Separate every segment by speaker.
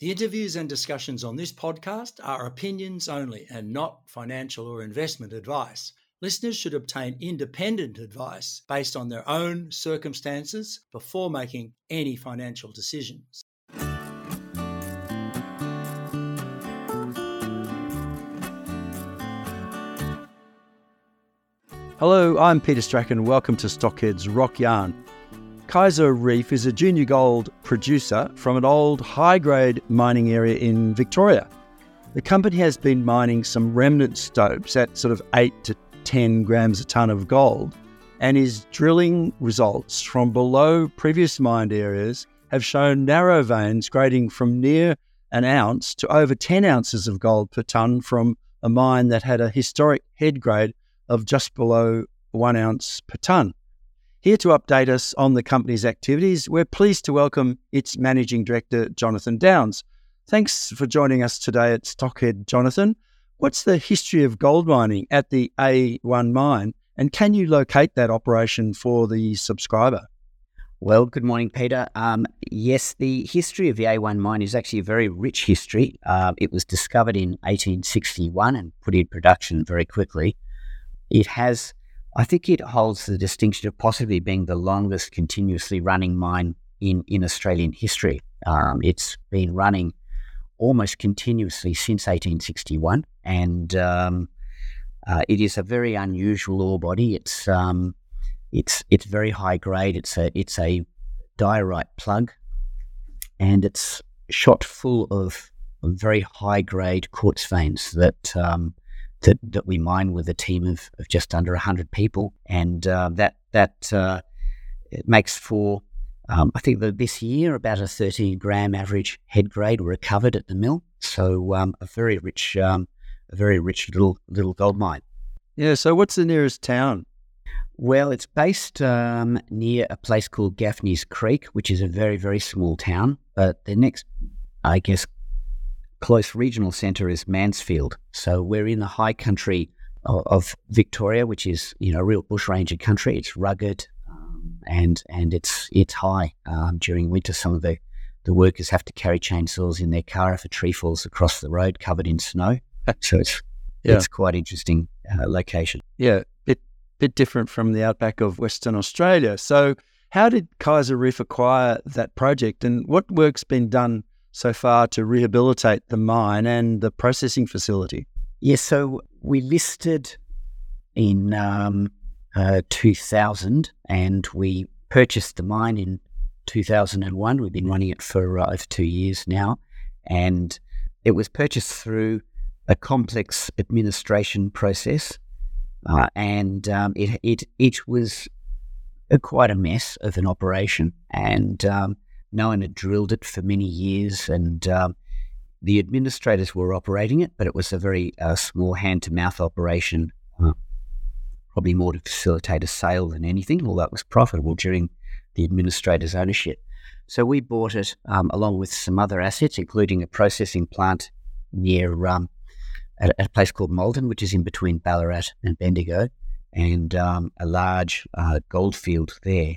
Speaker 1: The interviews and discussions on this podcast are opinions only and not financial or investment advice. Listeners should obtain independent advice based on their own circumstances before making any financial decisions. Hello, I'm Peter Strachan. Welcome to Stockhead's Rock Yarn. Kaiser Reef is a junior gold producer from an old high grade mining area in Victoria. The company has been mining some remnant stopes at sort of 8 to 10 grams a tonne of gold, and is drilling results from below previous mined areas have shown narrow veins grading from near an ounce to over 10 ounces of gold per tonne from a mine that had a historic head grade of just below one ounce per tonne. Here to update us on the company's activities, we're pleased to welcome its Managing Director, Jonathan Downes. Thanks for joining us today at Stockhead, Jonathan. What's the history of gold mining at the A1 mine, and can you locate that operation for the subscriber?
Speaker 2: Well, good morning, Peter. Um, yes, the history of the A1 mine is actually a very rich history. Uh, it was discovered in 1861 and put in production very quickly. It has I think it holds the distinction of possibly being the longest continuously running mine in, in Australian history. Um, it's been running almost continuously since 1861, and um, uh, it is a very unusual ore body. It's um, it's it's very high grade. It's a it's a diorite plug, and it's shot full of very high grade quartz veins that um, that, that we mine with a team of, of just under 100 people. And uh, that, that uh, it makes for, um, I think that this year, about a 13 gram average head grade recovered at the mill. So um, a very rich, um, a very rich little, little gold mine.
Speaker 1: Yeah. So what's the nearest town?
Speaker 2: Well, it's based um, near a place called Gaffney's Creek, which is a very, very small town. But the next, I guess, close regional centre is Mansfield. So we're in the high country of, of Victoria, which is you know real bushranger country. It's rugged um, and and it's it's high um, during winter. Some of the the workers have to carry chainsaws in their car if a tree falls across the road covered in snow. So it's yeah. it's quite interesting uh, location.
Speaker 1: Yeah, bit bit different from the outback of Western Australia. So how did Kaiser Reef acquire that project, and what work's been done so far to rehabilitate the mine and the processing facility?
Speaker 2: Yes, so we listed in um, uh, 2000 and we purchased the mine in 2001. We've been running it for uh, over two years now. And it was purchased through a complex administration process. Uh, and um, it, it, it was a, quite a mess of an operation. And um, no one had drilled it for many years, and um, the administrators were operating it, but it was a very uh, small hand to mouth operation, uh, probably more to facilitate a sale than anything, although it was profitable during the administrator's ownership. So we bought it um, along with some other assets, including a processing plant near um, at, a place called Maldon, which is in between Ballarat and Bendigo, and um, a large uh, gold field there.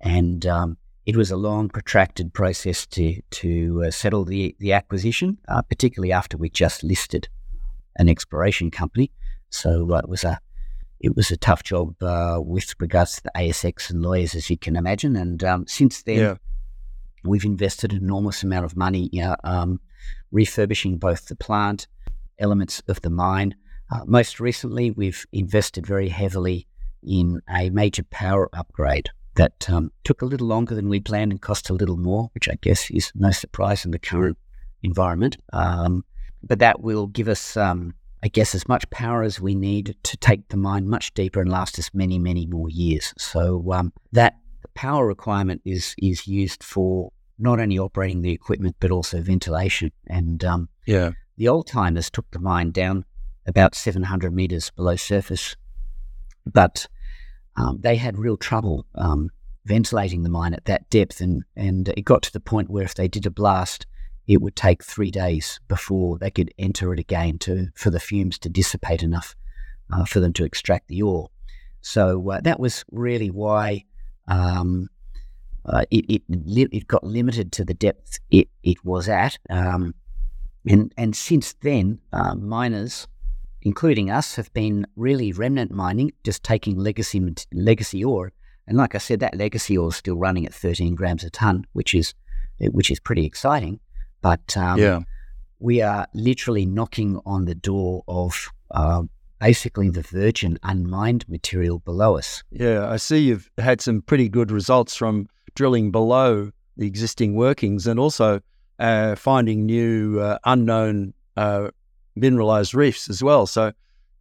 Speaker 2: And um, it was a long, protracted process to to uh, settle the the acquisition, uh, particularly after we just listed an exploration company. So uh, it was a it was a tough job uh, with regards to the ASX and lawyers, as you can imagine. And um, since then, yeah. we've invested an enormous amount of money, you know, um, refurbishing both the plant, elements of the mine. Uh, most recently, we've invested very heavily in a major power upgrade that um, took a little longer than we planned and cost a little more, which I guess is no surprise in the current environment. Um, but that will give us, um, I guess, as much power as we need to take the mine much deeper and last us many, many more years. So um, that power requirement is is used for not only operating the equipment but also ventilation. And um,
Speaker 1: yeah,
Speaker 2: the old timers took the mine down about 700 meters below surface, but um, they had real trouble um, ventilating the mine at that depth, and and it got to the point where if they did a blast, it would take three days before they could enter it again to for the fumes to dissipate enough uh, for them to extract the ore. So uh, that was really why um, uh, it, it, it got limited to the depth it, it was at. Um, and, and since then, uh, miners, including us, have been really remnant mining, just taking legacy legacy ore. And like I said, that legacy ore is still running at 13 grams a ton, which is which is pretty exciting. But um,
Speaker 1: yeah.
Speaker 2: we are literally knocking on the door of uh, basically the virgin unmined material below us.
Speaker 1: Yeah, I see you've had some pretty good results from drilling below the existing workings and also uh, finding new uh, unknown uh, mineralized reefs as well. So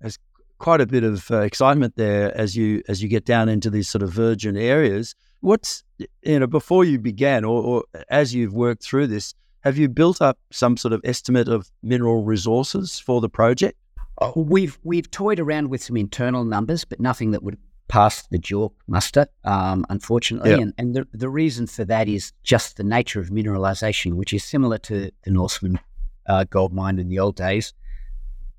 Speaker 1: there's quite a bit of uh, excitement there as you as you get down into these sort of virgin areas. What's you know before you began or, or as you've worked through this, have you built up some sort of estimate of mineral resources for the project?
Speaker 2: Oh, we've we've toyed around with some internal numbers, but nothing that would pass the JORC muster, um, unfortunately. Yeah. And, and the, the reason for that is just the nature of mineralization, which is similar to the Norseman uh, gold mine in the old days.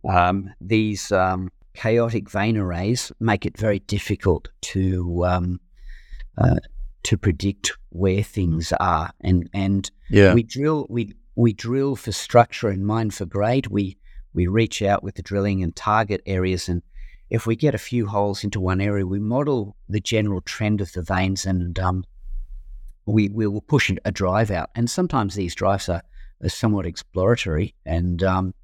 Speaker 2: Um, these um, chaotic vein arrays make it very difficult to um, uh, to predict where things are, and and
Speaker 1: yeah.
Speaker 2: we drill we we drill for structure and mine for grade. We we reach out with the drilling and target areas. And if we get a few holes into one area, we model the general trend of the veins and um, we, we will push a drive out. And sometimes these drives are, are somewhat exploratory and um,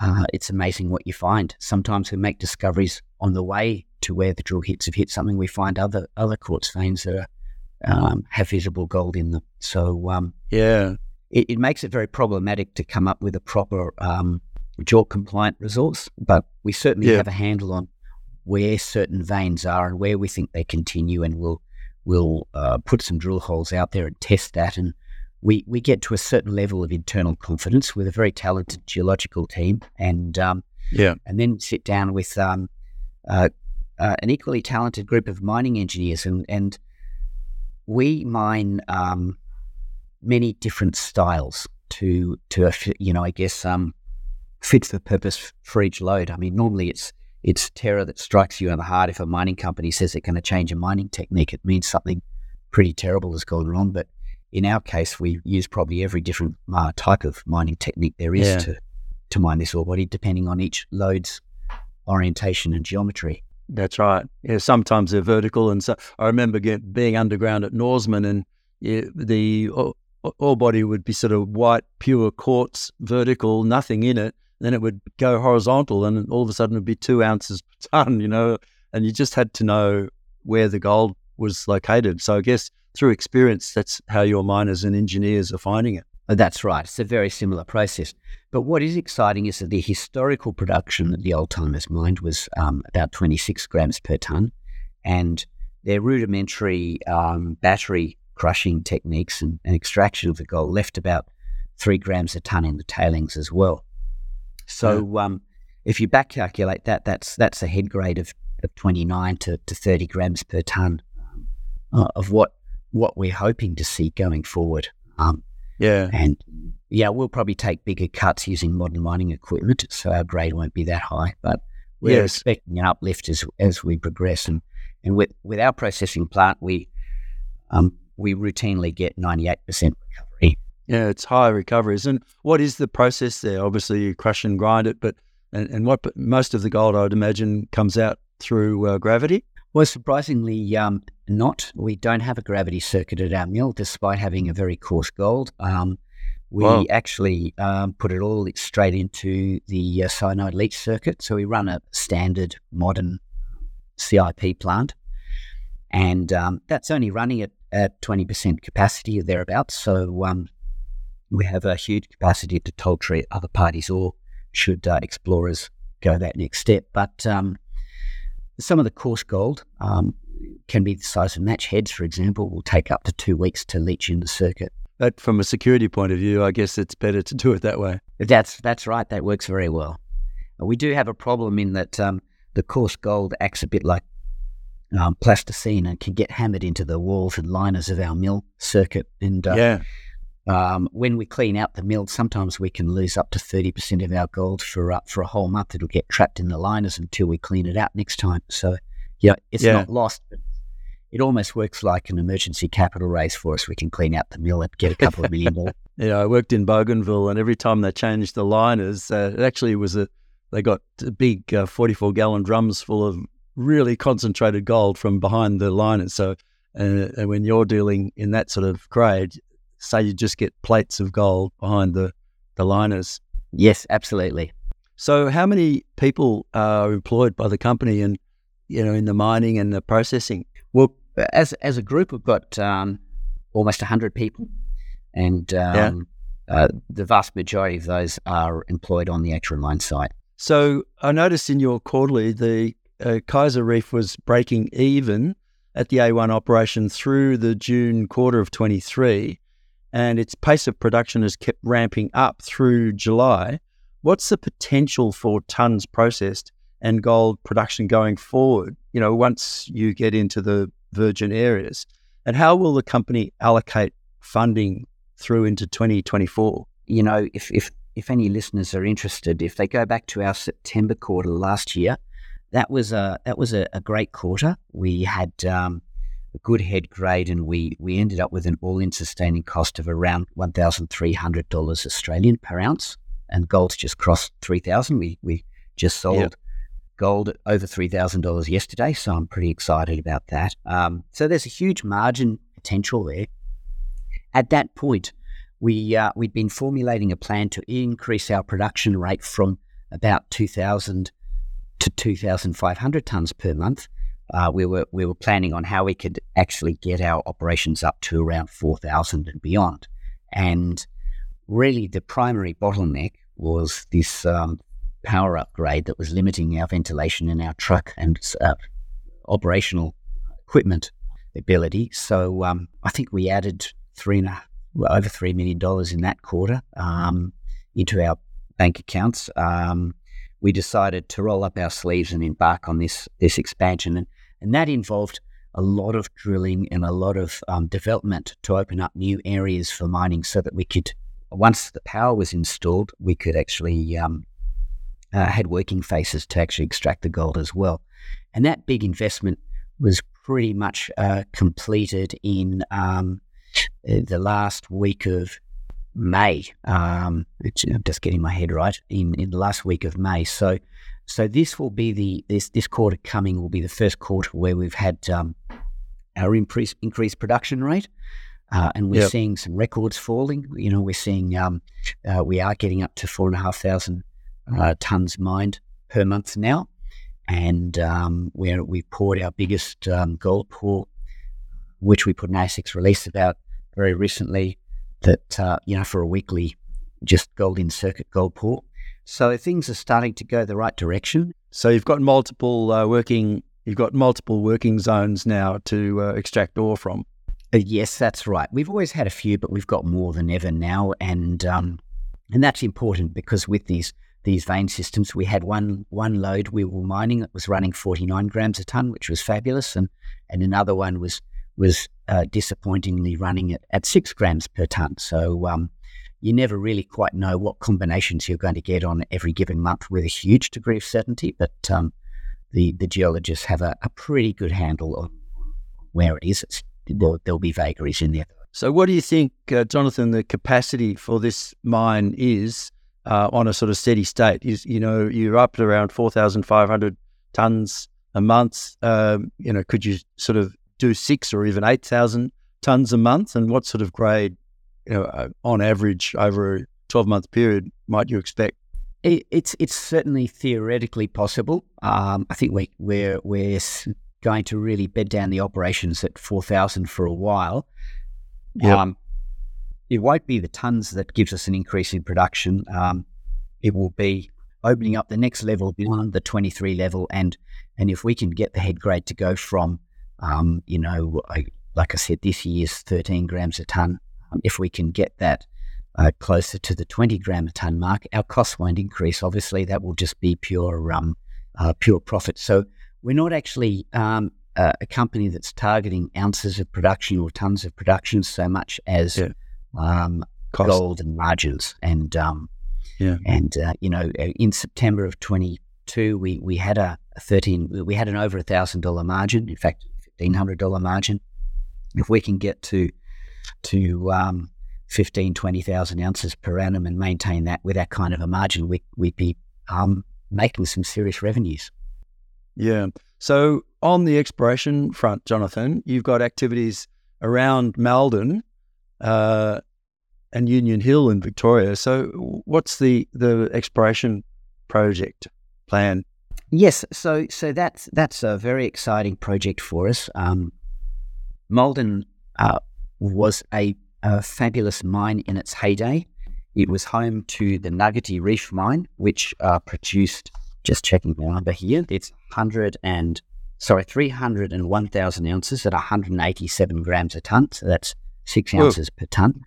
Speaker 2: uh, it's amazing what you find. Sometimes we make discoveries on the way to where the drill hits have hit something. We find other other quartz veins that are, um, have visible gold in them. So um,
Speaker 1: yeah,
Speaker 2: it, it, makes it very problematic to come up with a proper um, JORC compliant resource, but we certainly yeah. have a handle on where certain veins are and where we think they continue, and we'll we'll uh, put some drill holes out there and test that, and we we get to a certain level of internal confidence with a very talented geological team, and um,
Speaker 1: yeah,
Speaker 2: and then sit down with um, uh, uh, an equally talented group of mining engineers, and and we mine um, many different styles to to you know I guess um, fits the purpose for each lode. I mean, normally it's it's terror that strikes you in the heart if a mining company says it's going to change a mining technique. It means something pretty terrible has gone wrong. But in our case, we use probably every different uh, type of mining technique there is yeah. to to mine this ore body, depending on each lode's orientation and geometry.
Speaker 1: That's right. Yeah, sometimes they're vertical, and so I remember get, being underground at Norseman, and yeah, the ore body would be sort of white, pure quartz, vertical, nothing in it then it would go horizontal and all of a sudden it would be two ounces per ton, you know, and you just had to know where the gold was located. So I guess through experience, that's how your miners and engineers are finding it.
Speaker 2: Oh, that's right. It's a very similar process. But what is exciting is that the historical production that the old timers mined was um, about 26 grams per ton, and their rudimentary um, battery crushing techniques and, and, extraction of the gold left about three grams a ton in the tailings as well. So yeah. um, if you back calculate that, that's that's a head grade of, of 29 to, to 30 grams per ton uh, of what what we're hoping to see going forward. Um,
Speaker 1: yeah,
Speaker 2: and yeah, we'll probably take bigger cuts using modern mining equipment, so our grade won't be that high. But we're yes. expecting an uplift as as we progress, and and with with our processing plant, we um, we routinely get 98% recovery
Speaker 1: yeah, it's high recoveries. And what is the process there? Obviously, you crush and grind it, but and, and what most of the gold, I would imagine, comes out through uh, gravity.
Speaker 2: Well, surprisingly, um, not. We don't have a gravity circuit at our mill, despite having a very coarse gold. Um, we wow. actually um, put it all straight into the uh, cyanide leach circuit. So we run a standard modern CIP plant, and um, that's only running at, at 20% capacity or thereabouts. So um, we have a huge capacity to toll treat other parties or should uh, explorers go that next step. But um, some of the coarse gold um, can be the size of match heads, for example, will take up to two weeks to leach in the circuit.
Speaker 1: But from a security point of view, I guess it's better to do it that way.
Speaker 2: That's that's right. That works very well. We do have a problem in that um, the coarse gold acts a bit like um, plasticine and can get hammered into the walls and liners of our mill circuit. And uh,
Speaker 1: yeah.
Speaker 2: Um, when we clean out the mill, sometimes we can lose up to 30% of our gold for uh, for a whole month. It'll get trapped in the liners until we clean it out next time. So, yeah, it's yeah. not lost, but it almost works like an emergency capital raise for us. We can clean out the mill and get a couple of million more.
Speaker 1: Yeah, I worked in Bougainville, and every time they changed the liners, uh, it actually was a they got big uh, 44 gallon drums full of really concentrated gold from behind the liners. So, uh, and when you're dealing in that sort of grade, say you just get plates of gold behind the the liners.
Speaker 2: Yes, absolutely.
Speaker 1: So, how many people are employed by the company, and you know, in the mining and the processing?
Speaker 2: Well, as as a group, we've got um, almost hundred people, and um, yeah. uh, the vast majority of those are employed on the actual mine site.
Speaker 1: So, I noticed in your quarterly the uh, Kaiser Reef was breaking even at the A1 operation through the June quarter of 23, and its pace of production has kept ramping up through July. What's the potential for tons processed and gold production going forward? You know, once you get into the virgin areas, and how will the company allocate funding through into 2024?
Speaker 2: You know, if if if any listeners are interested, if they go back to our September quarter last year, that was a that was a, a great quarter. We had um, a good head grade, and we we ended up with an all-in sustaining cost of around one thousand three hundred dollars Australian per ounce and gold's just crossed 3000 we we just sold yep. gold over $3000 yesterday so i'm pretty excited about that. Um, so there's a huge margin potential there. At that point we uh, we'd been formulating a plan to increase our production rate from about 2000 to 2500 tons per month uh, we were we were planning on how we could actually get our operations up to around 4000 and beyond and really the primary bottleneck was this um, power upgrade that was limiting our ventilation in our truck and uh, operational equipment ability. So um, I think we added three and a, well, over three million dollars in that quarter um, into our bank accounts. Um, we decided to roll up our sleeves and embark on this this expansion, and, and that involved a lot of drilling and a lot of um, development to open up new areas for mining, so that we could once the power was installed, we could actually um, uh, had working faces to actually extract the gold as well. And that big investment was pretty much uh, completed in um, the last week of May. Um, I'm just getting my head right in, in the last week of May. So, so this will be the this this quarter coming will be the first quarter where we've had um, our increased increased production rate. Uh, and we're yep. seeing some records falling. You know, we're seeing um, uh, we are getting up to four and a half thousand uh, tons mined per month now, and um, where we poured our biggest um, gold pour, which we put an ASX release about very recently. That uh, you know, for a weekly, just gold in circuit gold pour. So things are starting to go the right direction.
Speaker 1: So you've got multiple uh, working. You've got multiple working zones now to uh, extract ore from.
Speaker 2: Uh, yes, that's right. We've always had a few, but we've got more than ever now, and um, and that's important because with these these vein systems, we had one one lode we were mining that was running 49 grams a ton, which was fabulous, and and another one was was uh, disappointingly running at, at six grams per ton. So um, you never really quite know what combinations you're going to get on every given month with a huge degree of certainty, but um, the the geologists have a, a pretty good handle on where it is. It's there'll, there'll be vagaries in there.
Speaker 1: So, what do you think, uh, Jonathan, the capacity for this mine is uh, on a sort of steady state? Is you know you're up at around four thousand five hundred tons a month. Um, you know, could you sort of do six or even eight thousand tons a month? And what sort of grade, you know, uh, on average over a twelve month period might you expect?
Speaker 2: It, it's it's certainly theoretically possible. Um, I think we, we're we're going to really bed down the operations at 4,000 for a while. Yep. Um, it won't be the tons that gives us an increase in production. Um, it will be opening up the next level beyond the 23 level. And, and if we can get the head grade to go from, um, you know, I, like I said, this year's 13 grams a ton, if we can get that uh, closer to the 20 gram a ton mark, our costs won't increase. Obviously, that will just be pure, um, uh, pure profit. So we're not actually um, a, a, company that's targeting ounces of production or tons of production so much as yeah. um, gold and margins. And um, yeah. and uh, you know, uh, in September of 22, we we had a, a 13, we had an over a thousand dollar margin. In fact, fifteen hundred dollar margin. If we can get to to um, 15, 20,000 ounces per annum and maintain that with that kind of a margin, we, we'd be um, making some serious revenues.
Speaker 1: Yeah. So on the exploration front, Jonathan, you've got activities around Maldon uh, and Union Hill in Victoria. So what's the the exploration project plan?
Speaker 2: Yes, so so that's that's a very exciting project for us. Um, Maldon uh, was a, a, fabulous mine in its heyday. It was home to the Nuggety Reef mine, which uh, produced. Just checking the number here. It's hundred and sorry, three hundred and one thousand ounces at one hundred and eighty-seven grams a ton. So that's six ounces per ton.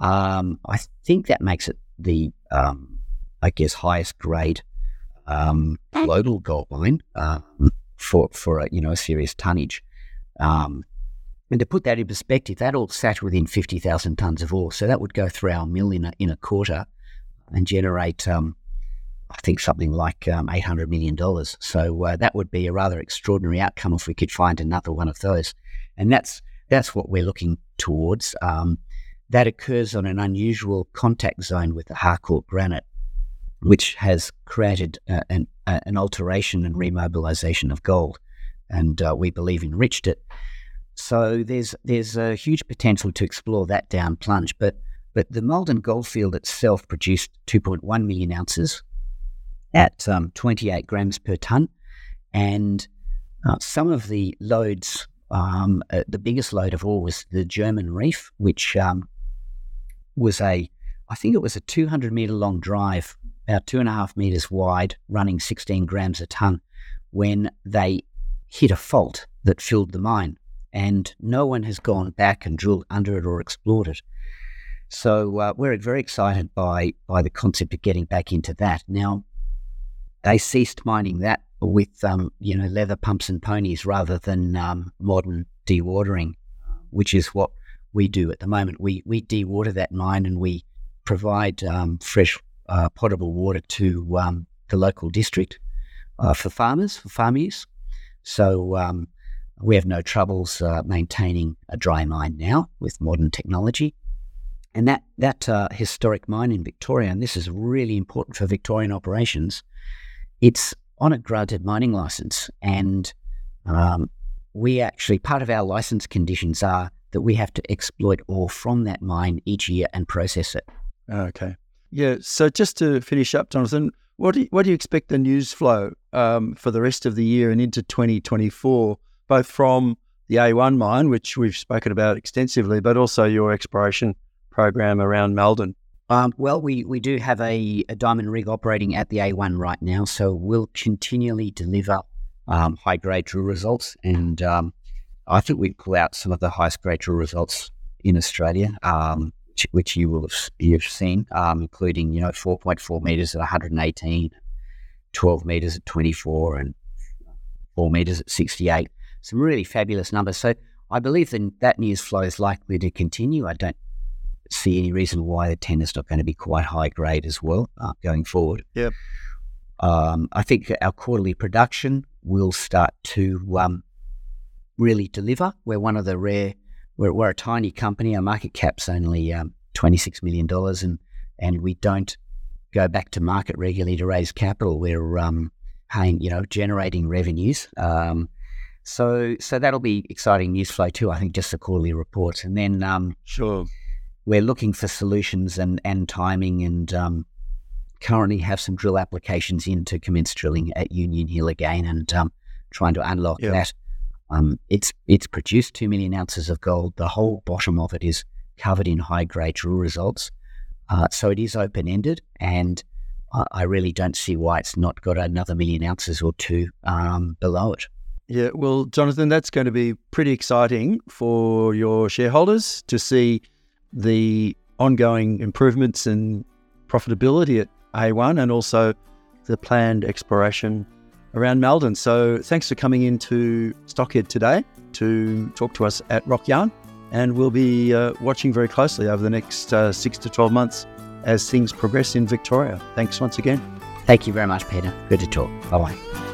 Speaker 2: Um, I think that makes it the, um, I guess, highest grade um, global gold mine um, for for a, you know a serious tonnage. Um, and to put that in perspective, that all sat within 50,000 tonnes of ore. So that would go through our mill in a, in a quarter and generate, um, I think, something like um, $800 million. So uh, that would be a rather extraordinary outcome if we could find another one of those. And that's, that's what we're looking towards. Um, that occurs on an unusual contact zone with the Harcourt granite, which has created uh, an, uh, an alteration and remobilization of gold. And uh, we believe enriched it. So there's there's a huge potential to explore that down plunge. But but the Maldon Goldfield itself produced 2.1 million ounces at um, 28 grams per ton, and uh, some of the lodes, um, uh, the biggest lode of all was the German Reef, which um, was a, I think it was a 200 meter long drive, about two and a half meters wide, running 16 grams a ton, when they hit a fault that filled the mine and no one has gone back and drilled under it or explored it. So uh, we're very excited by by the concept of getting back into that. Now, they ceased mining that with um, you know leather pumps and ponies rather than um, modern dewatering, which is what we do at the moment. We we dewater that mine and we provide um, fresh uh, potable water to um, the local district uh, for farmers for farm use. So um, we have no troubles uh, maintaining a dry mine now with modern technology. And that, that uh, historic mine in Victoria, and this is really important for Victorian operations, it's on a granted mining license. And um, we actually, part of our license conditions are that we have to exploit ore from that mine each year and process it.
Speaker 1: Okay. Yeah. So just to finish up, Jonathan, what do you, what do you expect the news flow um, for the rest of the year and into 2024? Both from the A1 mine, which we've spoken about extensively, but also your exploration program around Maldon.
Speaker 2: Um, well, we, we do have a, a, diamond rig operating at the A1 right now, so we'll continually deliver um, high grade drill results. And um, I think we pull out some of the highest grade drill results in Australia, um, which, which, you will have you've seen, um, including you know 4.4 meters at 118, 12 meters at 24, and 4 meters at 68 some really fabulous numbers. So I believe that that news flow is likely to continue. I don't see any reason why the 10 is not going to be quite high grade as well uh, going forward.
Speaker 1: Yep.
Speaker 2: Um, I think our quarterly production will start to um, really deliver. We're one of the rare, we're, we're, a tiny company. Our market cap's only um, $26 million, and, and we don't go back to market regularly to raise capital. We're um, paying, you know, generating revenues. Um, so so that'll be exciting news flow too. I think just the quarterly reports, and then um,
Speaker 1: sure,
Speaker 2: we're looking for solutions and and timing, and um, currently have some drill applications in to commence drilling at Union Hill again, and um, trying to unlock that. Um, it's it's produced two million ounces of gold. The whole bottom of it is covered in high grade drill results, uh, so it is open ended, and I really don't see why it's not got another million ounces or two um, below it.
Speaker 1: Yeah, well, Jonathan, that's going to be pretty exciting for your shareholders to see the ongoing improvements in profitability at A1 and also the planned exploration around Maldon. So thanks for coming into Stockhead today to talk to us at Rock Yarn. And we'll be uh, watching very closely over the next uh, six to 12 months as things progress in Victoria. Thanks once again.
Speaker 2: Thank you very much, Peter. Good to talk. Bye bye.